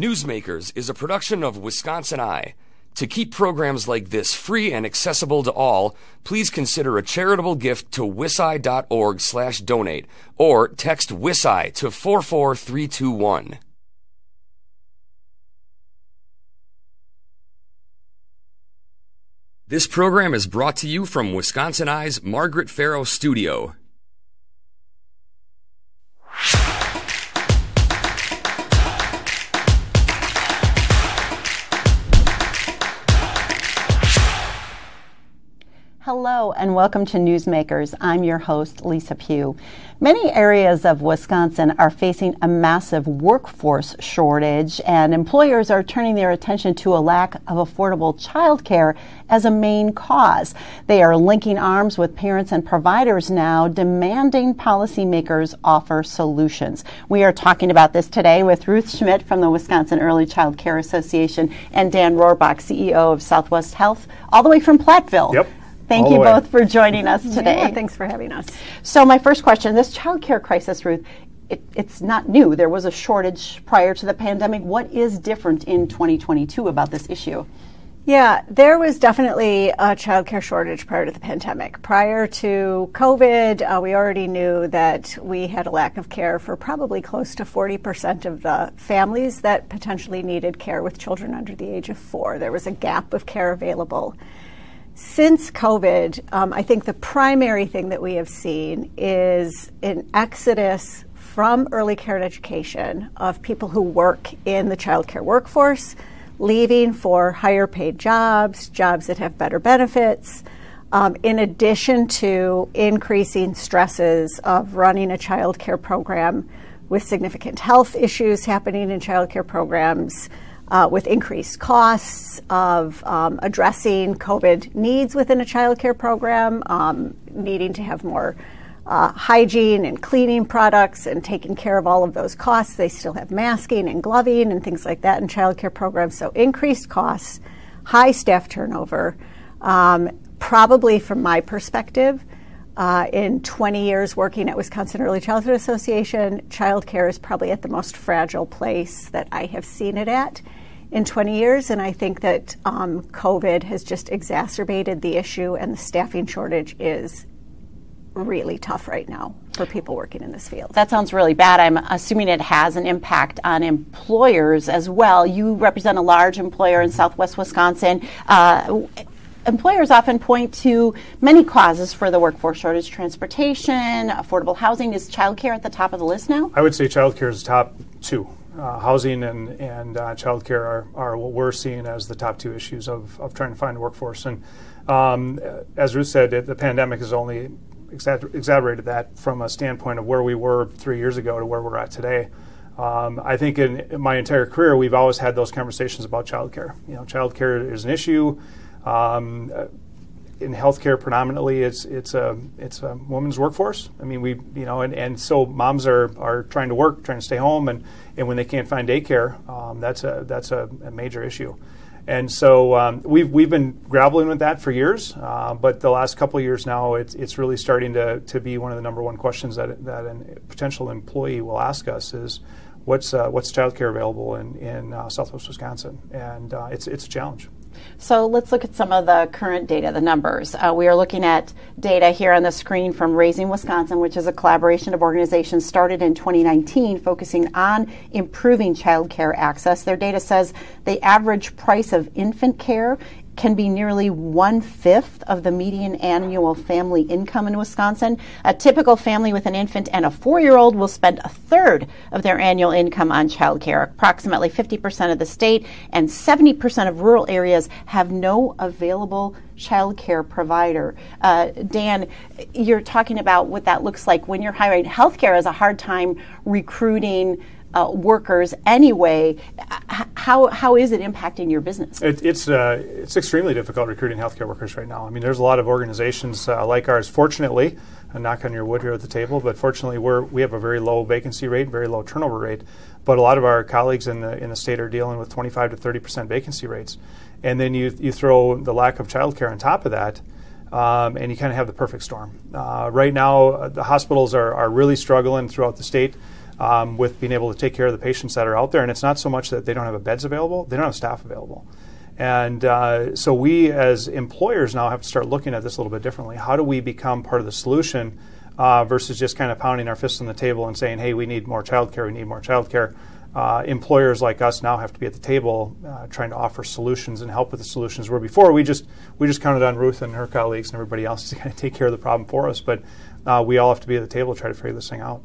Newsmakers is a production of Wisconsin Eye. To keep programs like this free and accessible to all, please consider a charitable gift to wiseye.org slash donate or text WISI to 44321. This program is brought to you from Wisconsin Eye's Margaret Farrow Studio. Hello and welcome to Newsmakers. I'm your host, Lisa Pugh. Many areas of Wisconsin are facing a massive workforce shortage, and employers are turning their attention to a lack of affordable childcare as a main cause. They are linking arms with parents and providers now, demanding policymakers offer solutions. We are talking about this today with Ruth Schmidt from the Wisconsin Early Child Care Association and Dan Rohrbeck, CEO of Southwest Health, all the way from Platteville. Yep. Thank All you both for joining us today. Yeah, thanks for having us. So, my first question this child care crisis, Ruth, it, it's not new. There was a shortage prior to the pandemic. What is different in 2022 about this issue? Yeah, there was definitely a childcare shortage prior to the pandemic. Prior to COVID, uh, we already knew that we had a lack of care for probably close to 40% of the families that potentially needed care with children under the age of four. There was a gap of care available. Since COVID, um, I think the primary thing that we have seen is an exodus from early care and education of people who work in the childcare workforce, leaving for higher paid jobs, jobs that have better benefits, um, in addition to increasing stresses of running a childcare program with significant health issues happening in childcare programs uh, with increased costs of um, addressing COVID needs within a childcare program, um, needing to have more uh, hygiene and cleaning products and taking care of all of those costs. They still have masking and gloving and things like that in childcare programs. So increased costs, high staff turnover. Um, probably from my perspective, uh, in 20 years working at Wisconsin Early Childhood Association, childcare is probably at the most fragile place that I have seen it at in 20 years, and I think that um, COVID has just exacerbated the issue, and the staffing shortage is really tough right now for people working in this field. That sounds really bad. I'm assuming it has an impact on employers as well. You represent a large employer in southwest Wisconsin. Uh, employers often point to many causes for the workforce shortage transportation, affordable housing. Is childcare at the top of the list now? I would say childcare is top two. Uh, housing and and uh, childcare are, are what we're seeing as the top two issues of, of trying to find a workforce. And um, as Ruth said, it, the pandemic has only exa- exaggerated that from a standpoint of where we were three years ago to where we're at today. Um, I think in, in my entire career, we've always had those conversations about childcare. You know, childcare is an issue. Um, in healthcare, predominantly, it's it's a it's a woman's workforce. I mean, we you know, and, and so moms are, are trying to work, trying to stay home, and, and when they can't find daycare, um, that's a that's a, a, major issue. And so um, we've we've been grappling with that for years, uh, but the last couple of years now, it's it's really starting to, to be one of the number one questions that that a potential employee will ask us is, what's uh, what's childcare available in in uh, Southwest Wisconsin, and uh, it's it's a challenge. So let's look at some of the current data, the numbers. Uh, we are looking at data here on the screen from Raising Wisconsin, which is a collaboration of organizations started in 2019 focusing on improving child care access. Their data says the average price of infant care can be nearly one fifth of the median annual family income in Wisconsin. A typical family with an infant and a four year old will spend a third of their annual income on childcare. Approximately 50% of the state and 70% of rural areas have no available child care provider. Uh, Dan, you're talking about what that looks like when you're hiring. Healthcare has a hard time recruiting uh, workers anyway. How, how is it impacting your business? It, it's uh, it's extremely difficult recruiting healthcare workers right now. I mean, there's a lot of organizations uh, like ours. Fortunately, a knock on your wood here at the table, but fortunately, we're we have a very low vacancy rate, very low turnover rate. But a lot of our colleagues in the in the state are dealing with 25 to 30 percent vacancy rates, and then you you throw the lack of childcare on top of that. Um, and you kind of have the perfect storm. Uh, right now, uh, the hospitals are, are really struggling throughout the state. Um, with being able to take care of the patients that are out there. And it's not so much that they don't have beds available; they don't have staff available. And uh, so we, as employers, now have to start looking at this a little bit differently. How do we become part of the solution uh, versus just kind of pounding our fists on the table and saying, "Hey, we need more childcare. We need more childcare." Uh, employers like us now have to be at the table uh, trying to offer solutions and help with the solutions. Where before we just we just counted on Ruth and her colleagues and everybody else to kind of take care of the problem for us, but uh, we all have to be at the table to try to figure this thing out.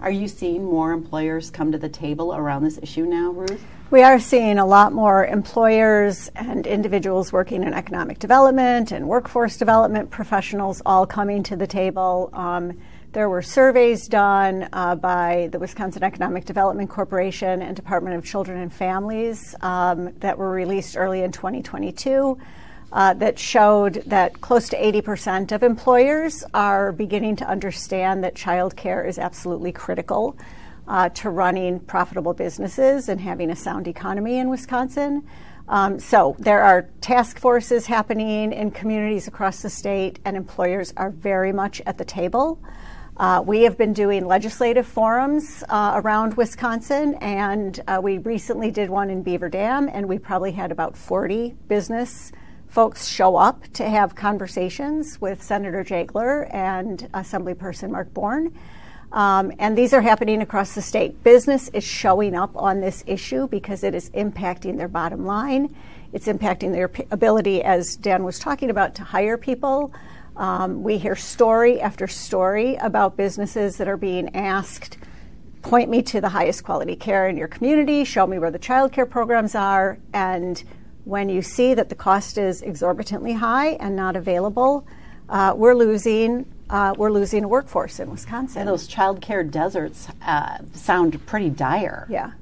Are you seeing more employers come to the table around this issue now, Ruth? We are seeing a lot more employers and individuals working in economic development and workforce development professionals all coming to the table. Um, there were surveys done uh, by the Wisconsin Economic Development Corporation and Department of Children and Families um, that were released early in 2022 uh, that showed that close to 80% of employers are beginning to understand that childcare is absolutely critical uh, to running profitable businesses and having a sound economy in Wisconsin. Um, so there are task forces happening in communities across the state, and employers are very much at the table. Uh, we have been doing legislative forums uh, around Wisconsin, and uh, we recently did one in Beaver Dam, and we probably had about 40 business folks show up to have conversations with Senator Jagler and Assemblyperson Mark Born. Um, and these are happening across the state. Business is showing up on this issue because it is impacting their bottom line. It's impacting their p- ability, as Dan was talking about, to hire people. Um, we hear story after story about businesses that are being asked, point me to the highest quality care in your community, show me where the child care programs are. And when you see that the cost is exorbitantly high and not available, uh, we're losing uh, we're losing a workforce in Wisconsin. And those child care deserts uh, sound pretty dire. Yeah.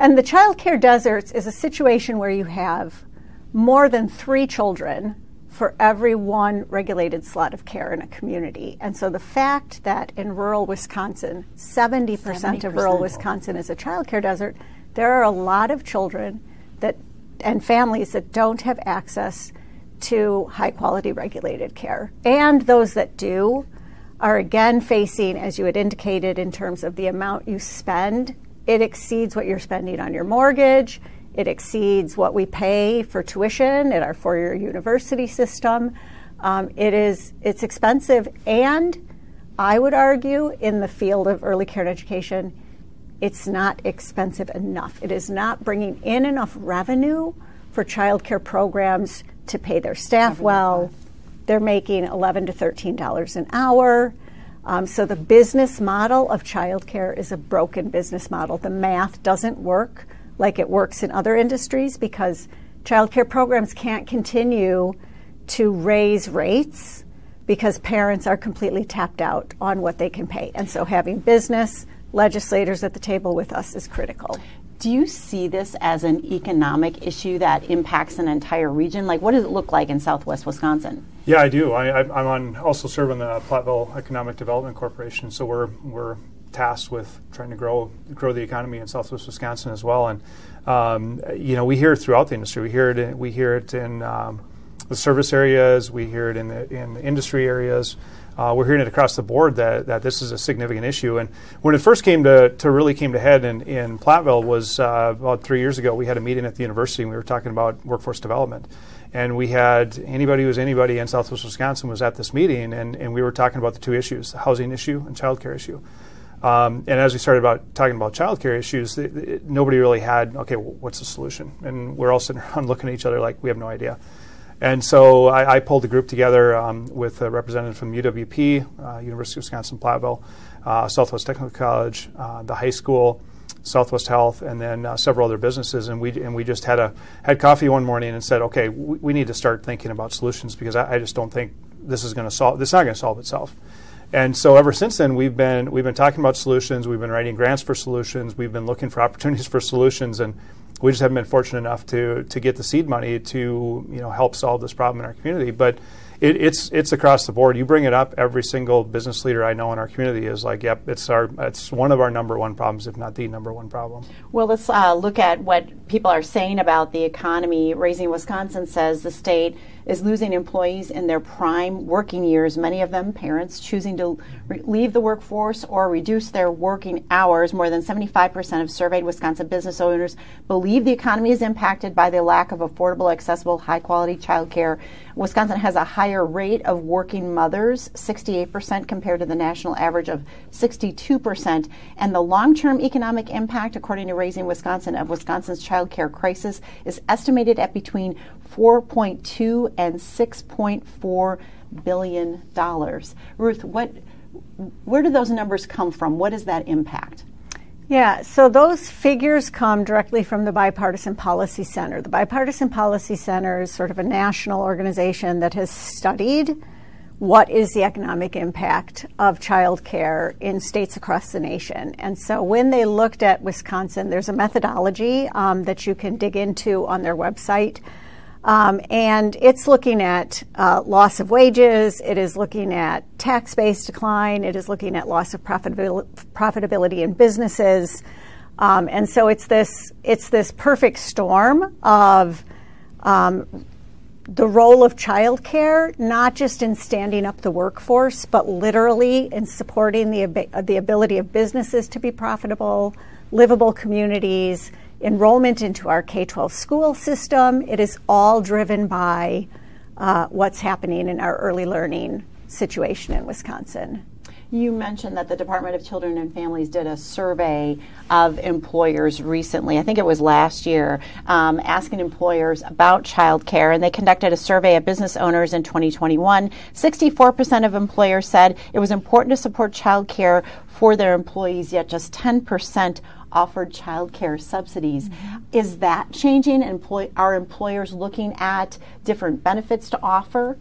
And the child care deserts is a situation where you have more than three children for every one regulated slot of care in a community. And so the fact that in rural Wisconsin, 70%, 70%. of rural Wisconsin is a child care desert, there are a lot of children that and families that don't have access to high quality regulated care. And those that do are again facing, as you had indicated, in terms of the amount you spend, it exceeds what you're spending on your mortgage it exceeds what we pay for tuition at our four-year university system. Um, it is it's expensive, and I would argue in the field of early care and education, it's not expensive enough. It is not bringing in enough revenue for childcare programs to pay their staff well. They're making 11 to 13 dollars an hour. Um, so the business model of childcare is a broken business model. The math doesn't work like it works in other industries because childcare programs can't continue to raise rates because parents are completely tapped out on what they can pay. And so having business legislators at the table with us is critical. Do you see this as an economic issue that impacts an entire region? Like, what does it look like in Southwest Wisconsin? Yeah, I do. I, am on also serve on the Platteville Economic Development Corporation, so we're we're tasked with trying to grow grow the economy in Southwest Wisconsin as well. And um, you know, we hear it throughout the industry. We hear it. In, we hear it in um, the service areas. We hear it in the in the industry areas. Uh, we're hearing it across the board that, that this is a significant issue. And when it first came to, to really came to head in, in Platteville was uh, about three years ago. We had a meeting at the university and we were talking about workforce development. And we had anybody who was anybody in Southwest Wisconsin was at this meeting, and, and we were talking about the two issues: the housing issue and childcare issue. Um, and as we started about talking about childcare issues, it, it, nobody really had okay, what's the solution? And we're all sitting around looking at each other like we have no idea. And so I, I pulled the group together um, with a representative from UWP, uh, University of Wisconsin Platteville, uh, Southwest Technical College, uh, the high school, Southwest Health, and then uh, several other businesses. And we and we just had a had coffee one morning and said, okay, we, we need to start thinking about solutions because I, I just don't think this is going to solve. This is not going to solve itself. And so ever since then, we've been we've been talking about solutions. We've been writing grants for solutions. We've been looking for opportunities for solutions, and we just haven't been fortunate enough to to get the seed money to you know help solve this problem in our community. But it, it's it's across the board. You bring it up, every single business leader I know in our community is like, "Yep, it's our it's one of our number one problems, if not the number one problem." Well, let's uh, look at what people are saying about the economy. Raising Wisconsin says the state is losing employees in their prime working years, many of them parents choosing to leave the workforce or reduce their working hours. More than 75% of surveyed Wisconsin business owners believe the economy is impacted by the lack of affordable, accessible, high quality childcare. Wisconsin has a higher rate of working mothers, 68% compared to the national average of 62%. And the long term economic impact, according to Raising Wisconsin, of Wisconsin's child care crisis is estimated at between 4.2 and 6.4 billion dollars. Ruth, what where do those numbers come from? What is that impact? Yeah, so those figures come directly from the Bipartisan Policy Center. The Bipartisan Policy Center is sort of a national organization that has studied what is the economic impact of childcare in states across the nation. And so when they looked at Wisconsin, there's a methodology um, that you can dig into on their website um, and it's looking at uh, loss of wages, it is looking at tax base decline, it is looking at loss of profitabil- profitability in businesses. Um, and so it's this, it's this perfect storm of um, the role of childcare, not just in standing up the workforce, but literally in supporting the, ab- the ability of businesses to be profitable, livable communities, enrollment into our K 12 school system. It is all driven by uh, what's happening in our early learning situation in Wisconsin. You mentioned that the Department of Children and Families did a survey of employers recently. I think it was last year, um, asking employers about child care. And they conducted a survey of business owners in 2021. 64% of employers said it was important to support child care for their employees, yet just 10% offered child care subsidies. Mm-hmm. Is that changing? Employ- are employers looking at different benefits to offer?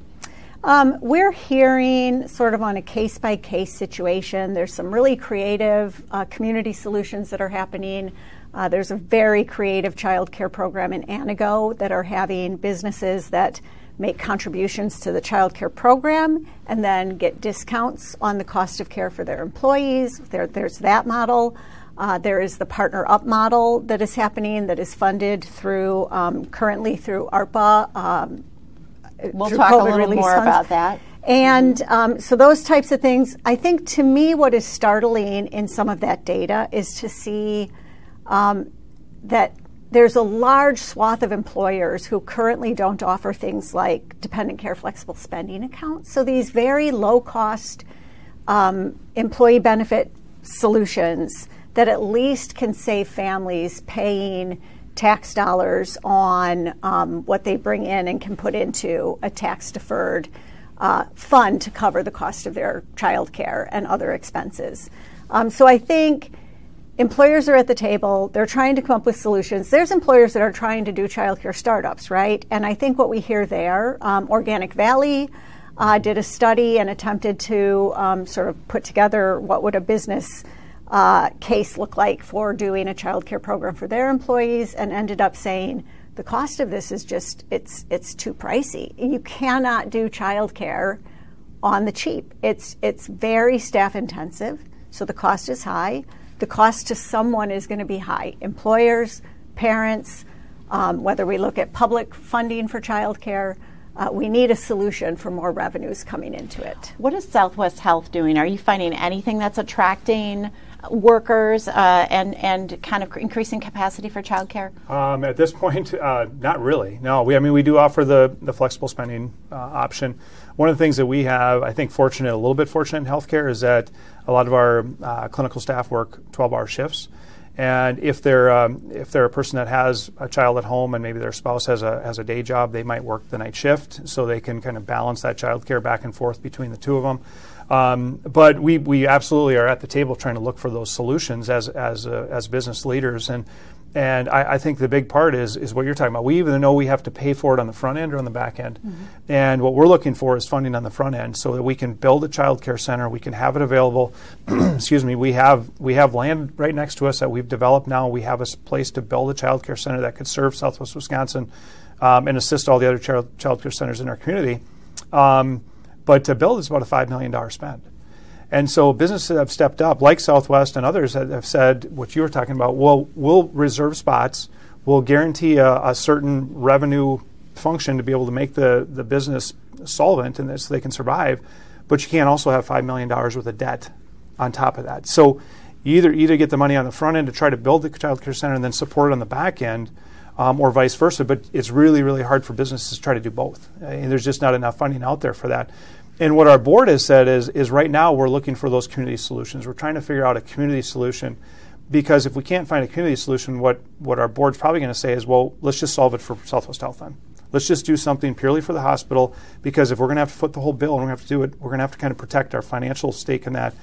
Um, we're hearing sort of on a case by case situation. There's some really creative uh, community solutions that are happening. Uh, there's a very creative child care program in Anago that are having businesses that make contributions to the child care program and then get discounts on the cost of care for their employees. There, there's that model. Uh, there is the Partner Up model that is happening that is funded through um, currently through ARPA. Um, we'll talk COVID a little more funds. about that. And mm-hmm. um, so, those types of things, I think to me, what is startling in some of that data is to see um, that there's a large swath of employers who currently don't offer things like dependent care flexible spending accounts. So, these very low cost um, employee benefit solutions that at least can save families paying tax dollars on um, what they bring in and can put into a tax deferred uh, fund to cover the cost of their child care and other expenses. Um, so I think employers are at the table. They're trying to come up with solutions. There's employers that are trying to do childcare startups, right? And I think what we hear there, um, Organic Valley uh, did a study and attempted to um, sort of put together what would a business uh, case look like for doing a child care program for their employees and ended up saying the cost of this is just it's it's too pricey. You cannot do child care on the cheap. It's it's very staff intensive, so the cost is high. The cost to someone is going to be high. Employers, parents, um, whether we look at public funding for child care, uh, we need a solution for more revenues coming into it. What is Southwest Health doing? Are you finding anything that's attracting workers uh, and and kind of increasing capacity for childcare? Um, at this point, uh, not really. No, we I mean we do offer the the flexible spending uh, option. One of the things that we have, I think, fortunate a little bit fortunate in healthcare is that a lot of our uh, clinical staff work 12-hour shifts. And if they're um, if they're a person that has a child at home and maybe their spouse has a has a day job, they might work the night shift so they can kind of balance that child care back and forth between the two of them. Um, but we, we absolutely are at the table trying to look for those solutions as as uh, as business leaders and and I, I, think the big part is is what you're talking about. We even know we have to pay for it on the front end or on the back end, mm-hmm. and what we're looking for is funding on the front end so that we can build a child care center. We can have it available. excuse me. We have we have land right next to us that we've developed now. We have a place to build a child care center that could serve Southwest Wisconsin um, and assist all the other child child care centers in our community Um, but to build is about a $5 million spend. And so businesses have stepped up, like Southwest and others have said what you were talking about. Well, we'll reserve spots, we'll guarantee a, a certain revenue function to be able to make the, the business solvent and so they can survive, but you can't also have $5 million worth of debt on top of that. So you either, either get the money on the front end to try to build the child care center and then support it on the back end, um, or vice versa. But it's really, really hard for businesses to try to do both. And there's just not enough funding out there for that. And what our board has said is, is right now we're looking for those community solutions. We're trying to figure out a community solution because if we can't find a community solution, what, what our board's probably going to say is, well, let's just solve it for Southwest Health then. Let's just do something purely for the hospital because if we're going to have to foot the whole bill and we're going to have to do it, we're going to have to kind of protect our financial stake in that,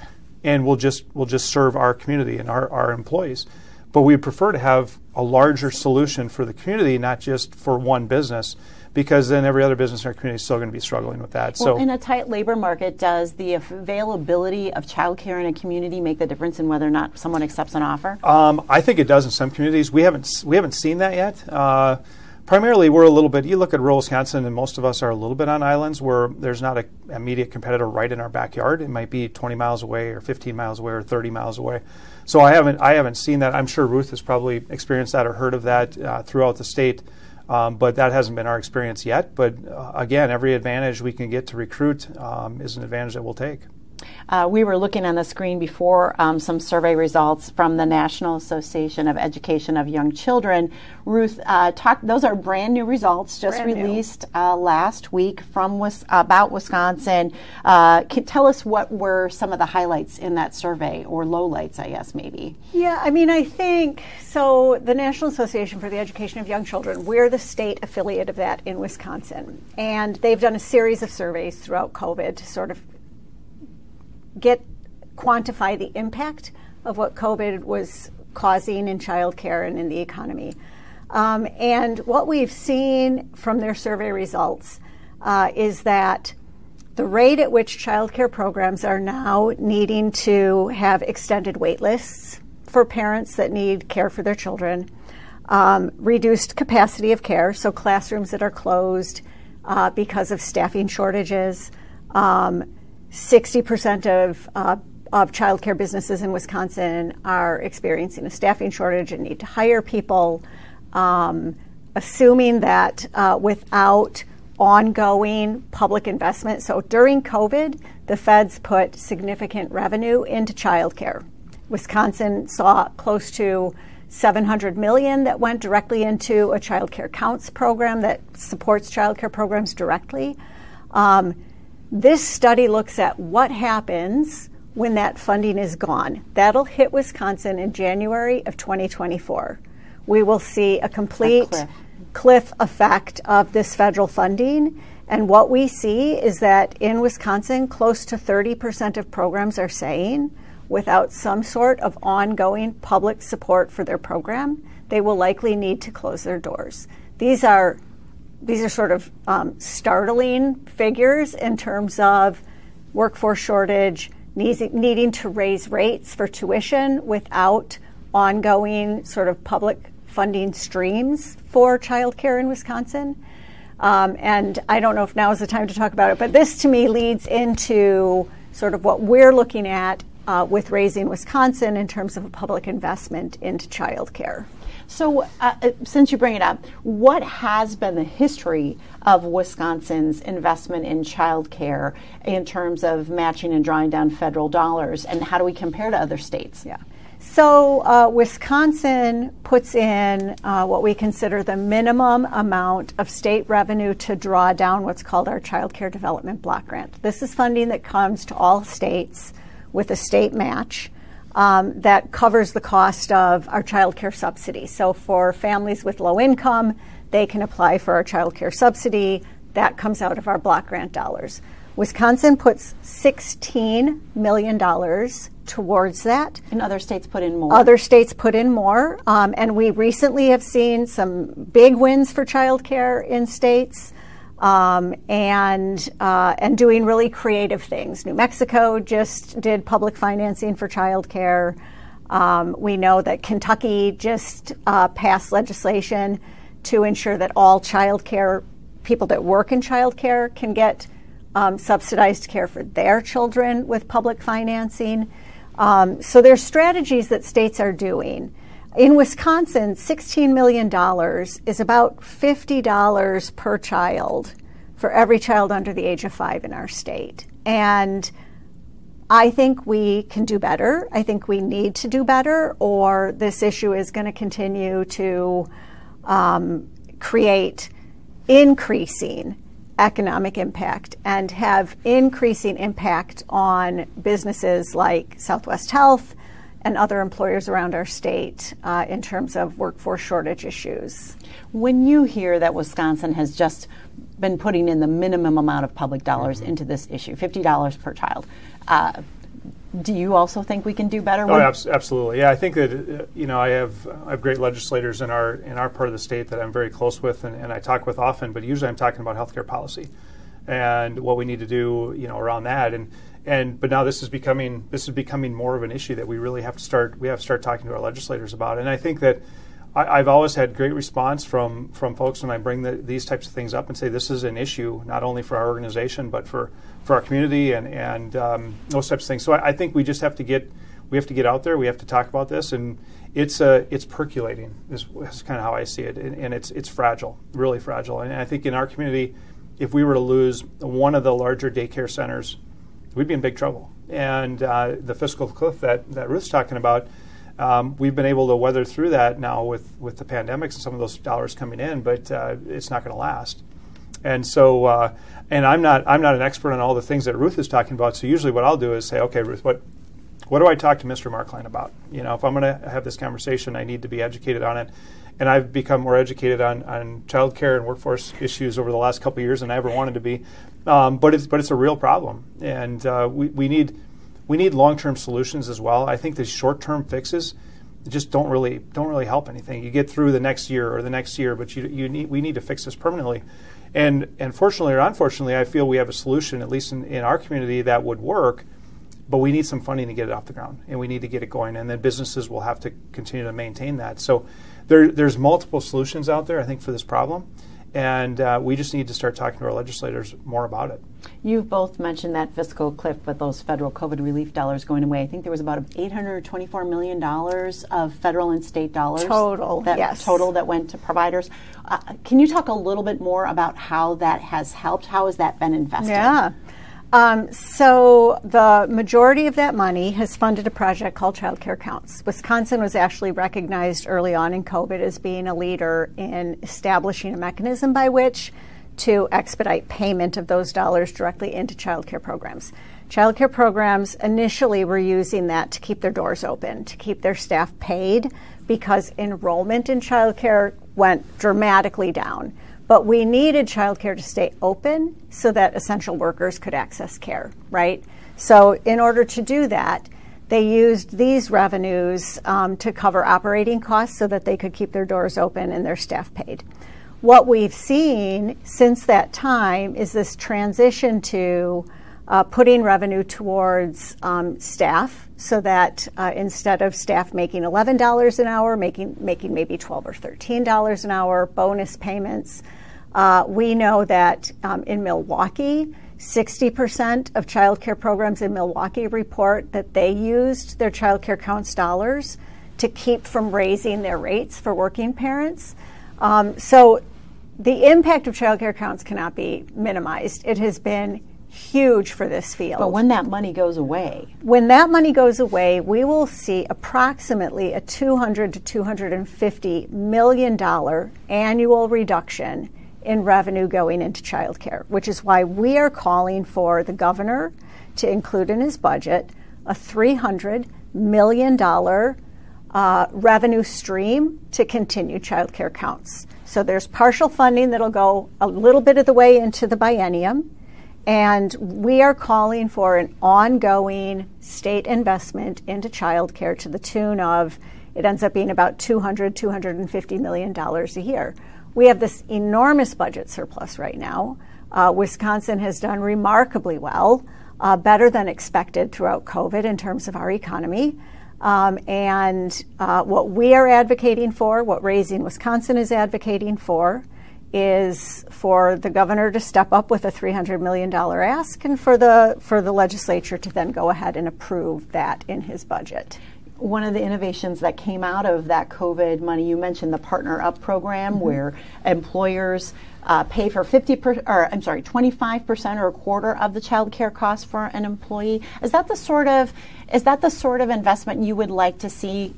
and we'll just we'll just serve our community and our, our employees. But we prefer to have a larger solution for the community, not just for one business because then every other business in our community is still going to be struggling with that. Well, so, in a tight labor market, does the availability of childcare in a community make the difference in whether or not someone accepts an offer? Um, I think it does in some communities. We haven't we haven't seen that yet. Uh, primarily, we're a little bit. You look at rural Wisconsin, and most of us are a little bit on islands where there's not an immediate competitor right in our backyard. It might be 20 miles away, or 15 miles away, or 30 miles away. So I haven't I haven't seen that. I'm sure Ruth has probably experienced that or heard of that uh, throughout the state. Um, but that hasn't been our experience yet. But uh, again, every advantage we can get to recruit um, is an advantage that we'll take. Uh, we were looking on the screen before um, some survey results from the National Association of Education of Young Children. Ruth, uh, talk, those are brand new results just brand released uh, last week from about Wisconsin. Uh, can tell us what were some of the highlights in that survey, or lowlights, I guess maybe. Yeah, I mean, I think so. The National Association for the Education of Young Children, we're the state affiliate of that in Wisconsin, and they've done a series of surveys throughout COVID to sort of get quantify the impact of what COVID was causing in childcare and in the economy. Um, and what we've seen from their survey results uh, is that the rate at which childcare programs are now needing to have extended wait lists for parents that need care for their children, um, reduced capacity of care, so classrooms that are closed uh, because of staffing shortages, um, 60% of uh, of childcare businesses in Wisconsin are experiencing a staffing shortage and need to hire people. Um, assuming that uh, without ongoing public investment, so during COVID, the feds put significant revenue into childcare. Wisconsin saw close to 700 million that went directly into a child care counts program that supports child care programs directly. Um, this study looks at what happens when that funding is gone. That'll hit Wisconsin in January of 2024. We will see a complete a cliff. cliff effect of this federal funding. And what we see is that in Wisconsin, close to 30% of programs are saying without some sort of ongoing public support for their program, they will likely need to close their doors. These are these are sort of um, startling figures in terms of workforce shortage, needing to raise rates for tuition without ongoing sort of public funding streams for childcare in Wisconsin. Um, and I don't know if now is the time to talk about it, but this to me leads into sort of what we're looking at uh, with Raising Wisconsin in terms of a public investment into childcare. So, uh, uh, since you bring it up, what has been the history of Wisconsin's investment in child care in terms of matching and drawing down federal dollars, and how do we compare to other states? Yeah. So, uh, Wisconsin puts in uh, what we consider the minimum amount of state revenue to draw down what's called our Child Care Development Block Grant. This is funding that comes to all states with a state match um, that covers the cost of our child care subsidy. So for families with low income, they can apply for our child care subsidy. That comes out of our block grant dollars. Wisconsin puts $16 million towards that. And other states put in more. Other states put in more. Um, and we recently have seen some big wins for childcare in states um, and uh, and doing really creative things. New Mexico just did public financing for childcare. Um, we know that Kentucky just uh, passed legislation to ensure that all childcare people that work in childcare can get um, subsidized care for their children with public financing. Um, so there's strategies that states are doing. In Wisconsin, $16 million is about $50 per child for every child under the age of five in our state. And I think we can do better. I think we need to do better, or this issue is going to continue to um, create increasing economic impact and have increasing impact on businesses like Southwest Health and other employers around our state uh, in terms of workforce shortage issues. When you hear that Wisconsin has just been putting in the minimum amount of public dollars mm-hmm. into this issue, $50 per child, uh, do you also think we can do better? Oh, absolutely. Yeah, I think that uh, you know I have I have great legislators in our in our part of the state that I'm very close with and, and I talk with often. But usually I'm talking about healthcare policy and what we need to do you know around that and and but now this is becoming this is becoming more of an issue that we really have to start we have to start talking to our legislators about. And I think that I, have always had great response from from folks when I bring the, these types of things up and say this is an issue not only for our organization but for for our community and and um, those types of things. So I, I, think we just have to get we have to get out there. We have to talk about this, and it's uh, it's percolating. Is, is kind of how I see it, and, and, it's it's fragile, really fragile. And I think in our community, if we were to lose one of the larger daycare centers, we'd be in big trouble. And uh, the fiscal cliff that that Ruth's talking about um, we've been able to weather through that now with, with the pandemics and some of those dollars coming in, but uh, it's not going to last. And so, uh, and I'm not I'm not an expert on all the things that Ruth is talking about. So usually, what I'll do is say, okay, Ruth, what what do I talk to Mr. Marklein about? You know, if I'm going to have this conversation, I need to be educated on it. And I've become more educated on, on childcare and workforce issues over the last couple of years than I ever wanted to be. Um, but it's but it's a real problem, and uh, we we need we need long-term solutions as well. I think the short-term fixes just don't really don't really help anything. You get through the next year or the next year, but you, you need we need to fix this permanently. And and fortunately or unfortunately, I feel we have a solution, at least in, in our community, that would work. But we need some funding to get it off the ground, and we need to get it going. And then businesses will have to continue to maintain that. So there, there's multiple solutions out there, I think, for this problem. And uh, we just need to start talking to our legislators more about it. You've both mentioned that fiscal cliff with those federal COVID relief dollars going away. I think there was about $824 million of federal and state dollars. Total, that, yes. Total that went to providers. Uh, can you talk a little bit more about how that has helped? How has that been invested? Yeah. Um, so the majority of that money has funded a project called Child Care Counts. Wisconsin was actually recognized early on in COVID as being a leader in establishing a mechanism by which to expedite payment of those dollars directly into child care programs. Child care programs initially were using that to keep their doors open, to keep their staff paid, because enrollment in child care went dramatically down. But we needed childcare to stay open so that essential workers could access care, right? So, in order to do that, they used these revenues um, to cover operating costs so that they could keep their doors open and their staff paid. What we've seen since that time is this transition to uh, putting revenue towards um, staff so that uh, instead of staff making $11 an hour, making, making maybe 12 or $13 an hour, bonus payments, uh, we know that um, in Milwaukee, 60% of child care programs in Milwaukee report that they used their child care counts dollars to keep from raising their rates for working parents. Um, so the impact of child care counts cannot be minimized. It has been huge for this field. But when that money goes away, when that money goes away, we will see approximately a 200 to 250 million dollar annual reduction in revenue going into childcare, which is why we are calling for the governor to include in his budget a $300 million uh, revenue stream to continue childcare counts. So there's partial funding that'll go a little bit of the way into the biennium. And we are calling for an ongoing state investment into childcare to the tune of, it ends up being about $200, 250 million dollars a year. We have this enormous budget surplus right now. Uh, Wisconsin has done remarkably well, uh, better than expected throughout COVID in terms of our economy. Um, and uh, what we are advocating for, what Raising Wisconsin is advocating for, is for the governor to step up with a $300 million ask and for the, for the legislature to then go ahead and approve that in his budget one of the innovations that came out of that COVID money, you mentioned the Partner Up program, mm-hmm. where employers uh, pay for 50 per, or I'm sorry, 25 percent or a quarter of the child care cost for an employee. Is that the sort of is that the sort of investment you would like to see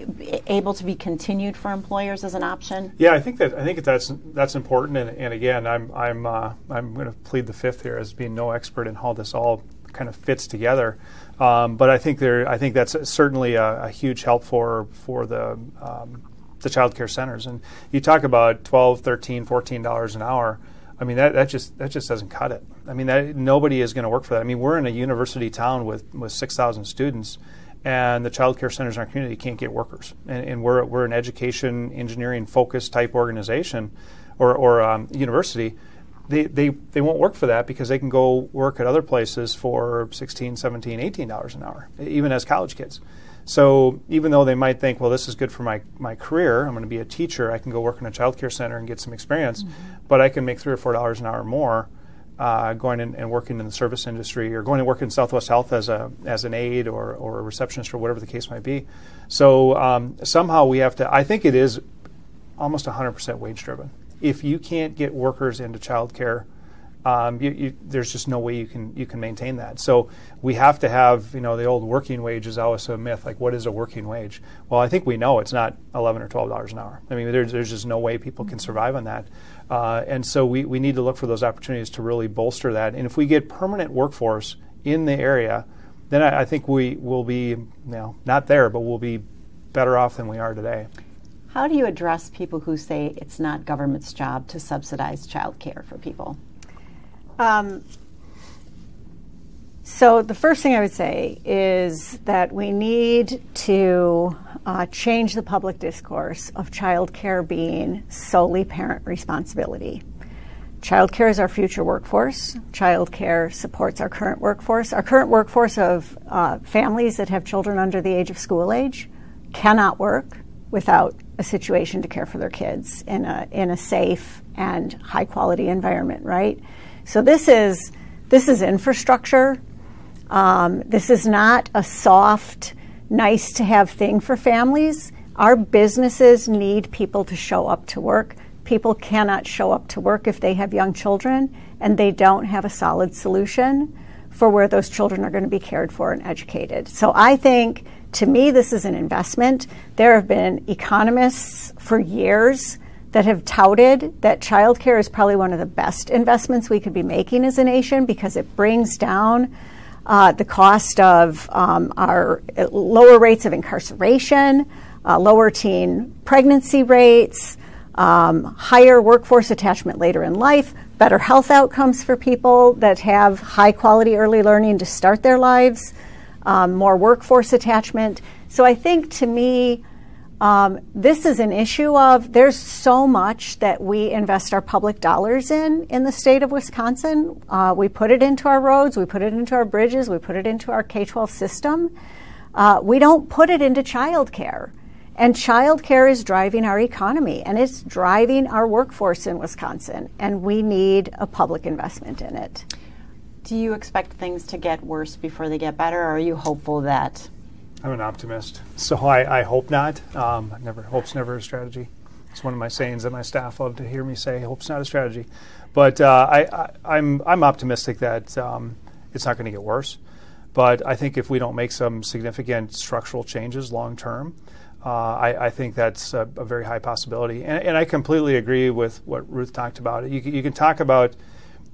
able to be continued for employers as an option? Yeah, I think that I think that's that's important. And, and again, I'm I'm uh, I'm going to plead the fifth here as being no expert in how this all kind of fits together. Um, but I think there, I think that's certainly a, a huge help for for the um, the child care centers. And you talk about 12 13 14 dollars an hour. I mean that, that just that just doesn't cut it. I mean that nobody is going to work for that. I mean we're in a university town with with 6,000 students, and the child care centers in our community can't get workers. And, and we're we're an education engineering focused type organization, or or um, university they, they, they won't work for that because they can go work at other places for 16 17 18 dollars an hour even as college kids. So even though they might think well this is good for my, my career i'm going to be a teacher i can go work in a child care center and get some experience mm-hmm. but i can make three or four dollars an hour more uh, going in and working in the service industry or going to work in southwest health as, a, as an aide or, or a receptionist or whatever the case might be. So um, somehow we have to i think it is almost 100% wage driven if you can't get workers into childcare, um, you, you, there's just no way you can you can maintain that. So we have to have you know the old working wage is always a myth. Like what is a working wage? Well, I think we know it's not eleven or twelve dollars an hour. I mean, there's there's just no way people can survive on that. Uh, and so we, we need to look for those opportunities to really bolster that. And if we get permanent workforce in the area, then I, I think we will be you know not there, but we'll be better off than we are today. How do you address people who say it's not government's job to subsidize child care for people? Um, so, the first thing I would say is that we need to uh, change the public discourse of child care being solely parent responsibility. Child care is our future workforce. Child care supports our current workforce. Our current workforce of uh, families that have children under the age of school age cannot work without a situation to care for their kids in a in a safe and high quality environment, right? So this is this is infrastructure. Um, this is not a soft, nice to have thing for families. Our businesses need people to show up to work. People cannot show up to work if they have young children and they don't have a solid solution for where those children are going to be cared for and educated. So I think to me, this is an investment. There have been economists for years that have touted that childcare is probably one of the best investments we could be making as a nation because it brings down uh, the cost of um, our uh, lower rates of incarceration, uh, lower teen pregnancy rates, um, higher workforce attachment later in life, better health outcomes for people that have high quality early learning to start their lives um, more workforce attachment. So I think to me, um, this is an issue of there's so much that we invest our public dollars in in the state of Wisconsin. Uh, we put it into our roads, we put it into our bridges, we put it into our K 12 system. Uh, we don't put it into childcare. And childcare is driving our economy and it's driving our workforce in Wisconsin. And we need a public investment in it. Do you expect things to get worse before they get better, or are you hopeful that? I'm an optimist, so I, I hope not. Um, never hope's never a strategy. It's one of my sayings that my staff love to hear me say. Hope's not a strategy, but uh, I, am I'm, I'm optimistic that um, it's not going to get worse. But I think if we don't make some significant structural changes long term, uh, I, I, think that's a, a very high possibility. And, and, I completely agree with what Ruth talked about. You, you can talk about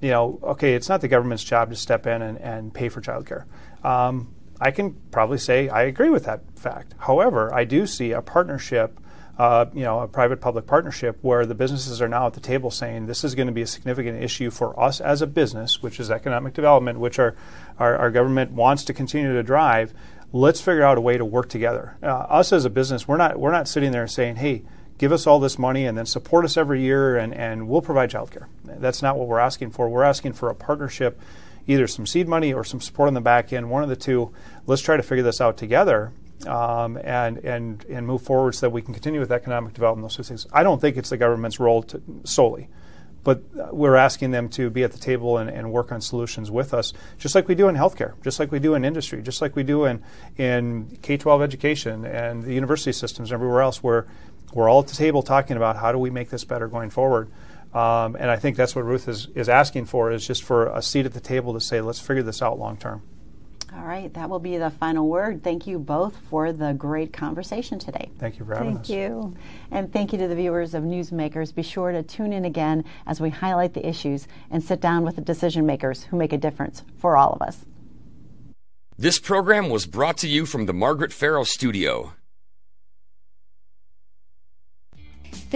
you know, okay, it's not the government's job to step in and, and pay for childcare. Um, I can probably say I agree with that fact. However, I do see a partnership, uh, you know, a private-public partnership where the businesses are now at the table saying this is going to be a significant issue for us as a business, which is economic development, which our, our, our government wants to continue to drive. Let's figure out a way to work together. Uh, us as a business, we're not we're not sitting there saying, hey give us all this money and then support us every year and, and we'll provide childcare. That's not what we're asking for. We're asking for a partnership, either some seed money or some support on the back end, one of the two. Let's try to figure this out together um, and, and, and move forward so that we can continue with economic development, those two things. I don't think it's the government's role to, solely. But we're asking them to be at the table and, and work on solutions with us, just like we do in healthcare, just like we do in industry, just like we do in, in K 12 education and the university systems and everywhere else, where we're all at the table talking about how do we make this better going forward. Um, and I think that's what Ruth is, is asking for is just for a seat at the table to say, let's figure this out long term. All right, that will be the final word. Thank you both for the great conversation today. Thank you for having Thank us. Thank you. And thank you to the viewers of Newsmakers. Be sure to tune in again as we highlight the issues and sit down with the decision makers who make a difference for all of us. This program was brought to you from the Margaret Farrow Studio.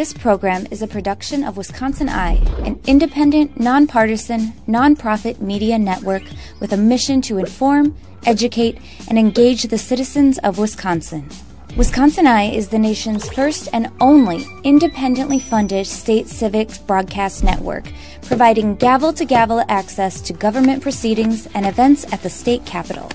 This program is a production of Wisconsin Eye, an independent, nonpartisan, nonprofit media network with a mission to inform, educate, and engage the citizens of Wisconsin. Wisconsin Eye is the nation's first and only independently funded state civics broadcast network, providing gavel to gavel access to government proceedings and events at the state capitol.